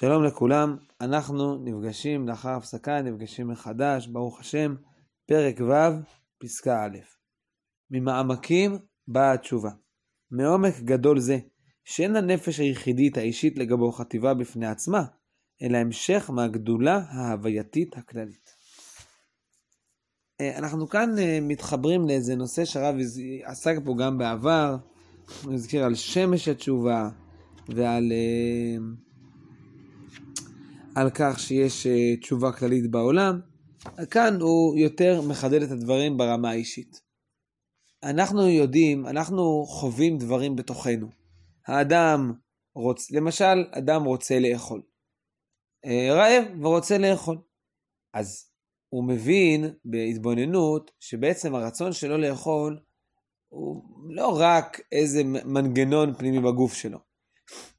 שלום לכולם, אנחנו נפגשים לאחר הפסקה, נפגשים מחדש, ברוך השם, פרק ו', פסקה א'. ממעמקים באה התשובה. מעומק גדול זה, שאין הנפש היחידית האישית לגבו חטיבה בפני עצמה, אלא המשך מהגדולה ההווייתית הכללית. אה, אנחנו כאן אה, מתחברים לאיזה נושא שהרב עסק פה גם בעבר, הוא הזכיר על שמש התשובה ועל... על כך שיש אה, תשובה כללית בעולם. כאן הוא יותר מחדד את הדברים ברמה האישית. אנחנו יודעים, אנחנו חווים דברים בתוכנו. האדם רוצה, למשל, אדם רוצה לאכול. אה, רעב ורוצה לאכול. אז הוא מבין בהתבוננות שבעצם הרצון שלו לאכול הוא לא רק איזה מנגנון פנימי בגוף שלו,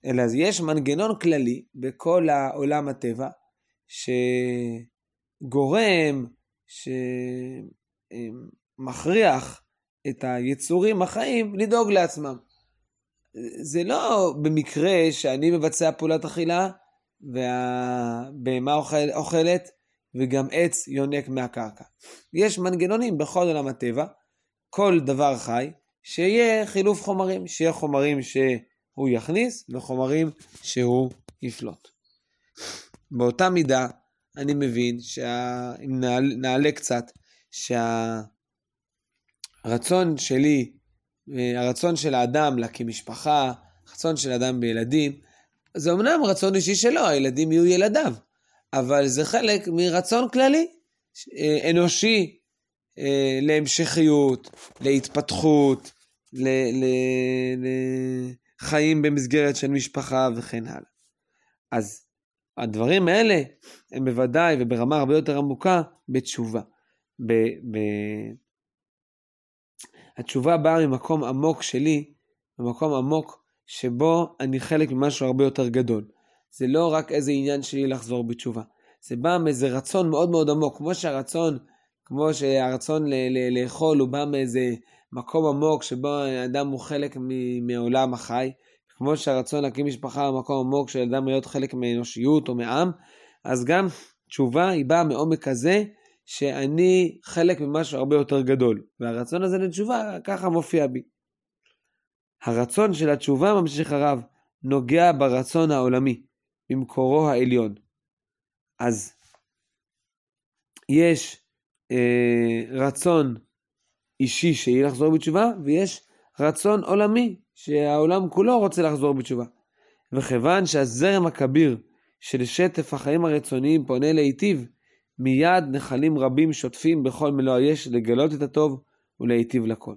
אלא יש מנגנון כללי בכל העולם הטבע שגורם, שמכריח את היצורים החיים לדאוג לעצמם. זה לא במקרה שאני מבצע פעולת אכילה והבהמה אוכל, אוכלת וגם עץ יונק מהקרקע. יש מנגנונים בכל עולם הטבע, כל דבר חי, שיהיה חילוף חומרים, שיהיה חומרים ש... הוא יכניס וחומרים שהוא יפלוט. באותה מידה אני מבין, שה... אם נעלה קצת, שהרצון שלי, הרצון של האדם להקים משפחה, הרצון של האדם בילדים, זה אמנם רצון אישי שלו, הילדים יהיו ילדיו, אבל זה חלק מרצון כללי, אנושי, להמשכיות, להתפתחות, ל... ל... ל... חיים במסגרת של משפחה וכן הלאה. אז הדברים האלה הם בוודאי וברמה הרבה יותר עמוקה בתשובה. ב, ב... התשובה באה ממקום עמוק שלי, ממקום עמוק שבו אני חלק ממשהו הרבה יותר גדול. זה לא רק איזה עניין שלי לחזור בתשובה. זה בא מאיזה רצון מאוד מאוד עמוק, כמו שהרצון, כמו שהרצון ל- ל- לאכול הוא בא מאיזה מקום עמוק שבו האדם הוא חלק מעולם החי, כמו שהרצון להקים משפחה במקום עמוק של אדם להיות חלק מאנושיות או מעם, אז גם תשובה היא באה מעומק כזה שאני חלק ממשהו הרבה יותר גדול, והרצון הזה לתשובה ככה מופיע בי. הרצון של התשובה, ממשיך הרב, נוגע ברצון העולמי, במקורו העליון. אז יש אה, רצון אישי שיהיה לחזור בתשובה, ויש רצון עולמי, שהעולם כולו רוצה לחזור בתשובה. וכיוון שהזרם הכביר של שטף החיים הרצוניים פונה להיטיב, מיד נחלים רבים שוטפים בכל מלוא היש לגלות את הטוב ולהיטיב לכל.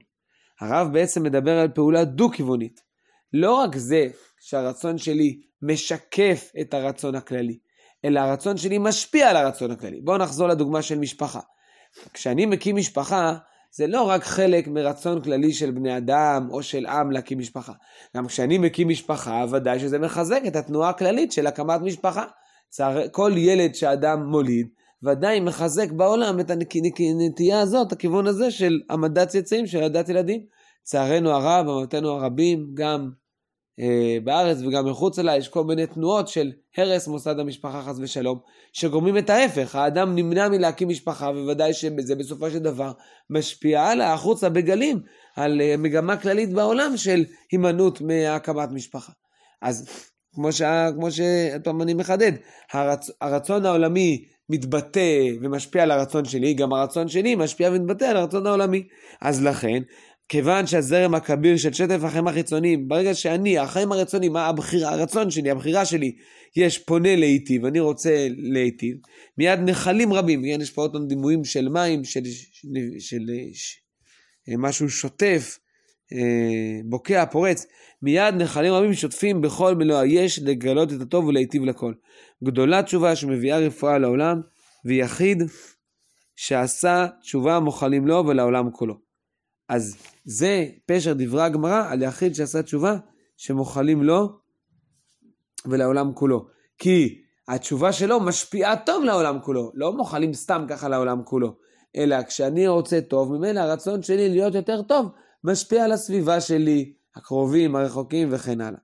הרב בעצם מדבר על פעולה דו-כיוונית. לא רק זה שהרצון שלי משקף את הרצון הכללי, אלא הרצון שלי משפיע על הרצון הכללי. בואו נחזור לדוגמה של משפחה. כשאני מקים משפחה, זה לא רק חלק מרצון כללי של בני אדם או של עם להקים משפחה. גם כשאני מקים משפחה, ודאי שזה מחזק את התנועה הכללית של הקמת משפחה. כל ילד שאדם מוליד, ודאי מחזק בעולם את הנטייה הזאת, הכיוון הזה של העמדת צאצאים, של העדת ילדים. צערנו הרב, אמרתנו הרבים, גם בארץ וגם מחוץ לה, יש כל מיני תנועות של הרס מוסד המשפחה חס ושלום, שגורמים את ההפך, האדם נמנע מלהקים משפחה, ובוודאי שזה בסופו של דבר משפיע הלאה, החוצה בגלים, על אה, מגמה כללית בעולם של הימנעות מהקמת משפחה. אז כמו, ש... כמו שפעם אני מחדד, הרצ... הרצון העולמי מתבטא ומשפיע על הרצון שלי, גם הרצון שלי משפיע ומתבטא על הרצון העולמי. אז לכן, כיוון שהזרם הכביר של שטף החיים החיצוניים, ברגע שאני, החיים הרצוניים, הבחיר, הרצון שלי, הבחירה שלי, יש פונה להיטיב, אני רוצה להיטיב, מיד נחלים רבים, כן, יש פה עוד פעם דימויים של מים, של, של, של, של משהו שוטף, אה, בוקע, פורץ, מיד נחלים רבים שוטפים בכל מלוא היש לגלות את הטוב ולהיטיב לכל. גדולה תשובה שמביאה רפואה לעולם, ויחיד שעשה תשובה מוחלים לו ולעולם כולו. אז זה פשר דברי הגמרא על יחיד שעשה תשובה שמוחלים לו ולעולם כולו. כי התשובה שלו משפיעה טוב לעולם כולו, לא מוחלים סתם ככה לעולם כולו, אלא כשאני רוצה טוב, ממילא הרצון שלי להיות יותר טוב משפיע על הסביבה שלי, הקרובים, הרחוקים וכן הלאה.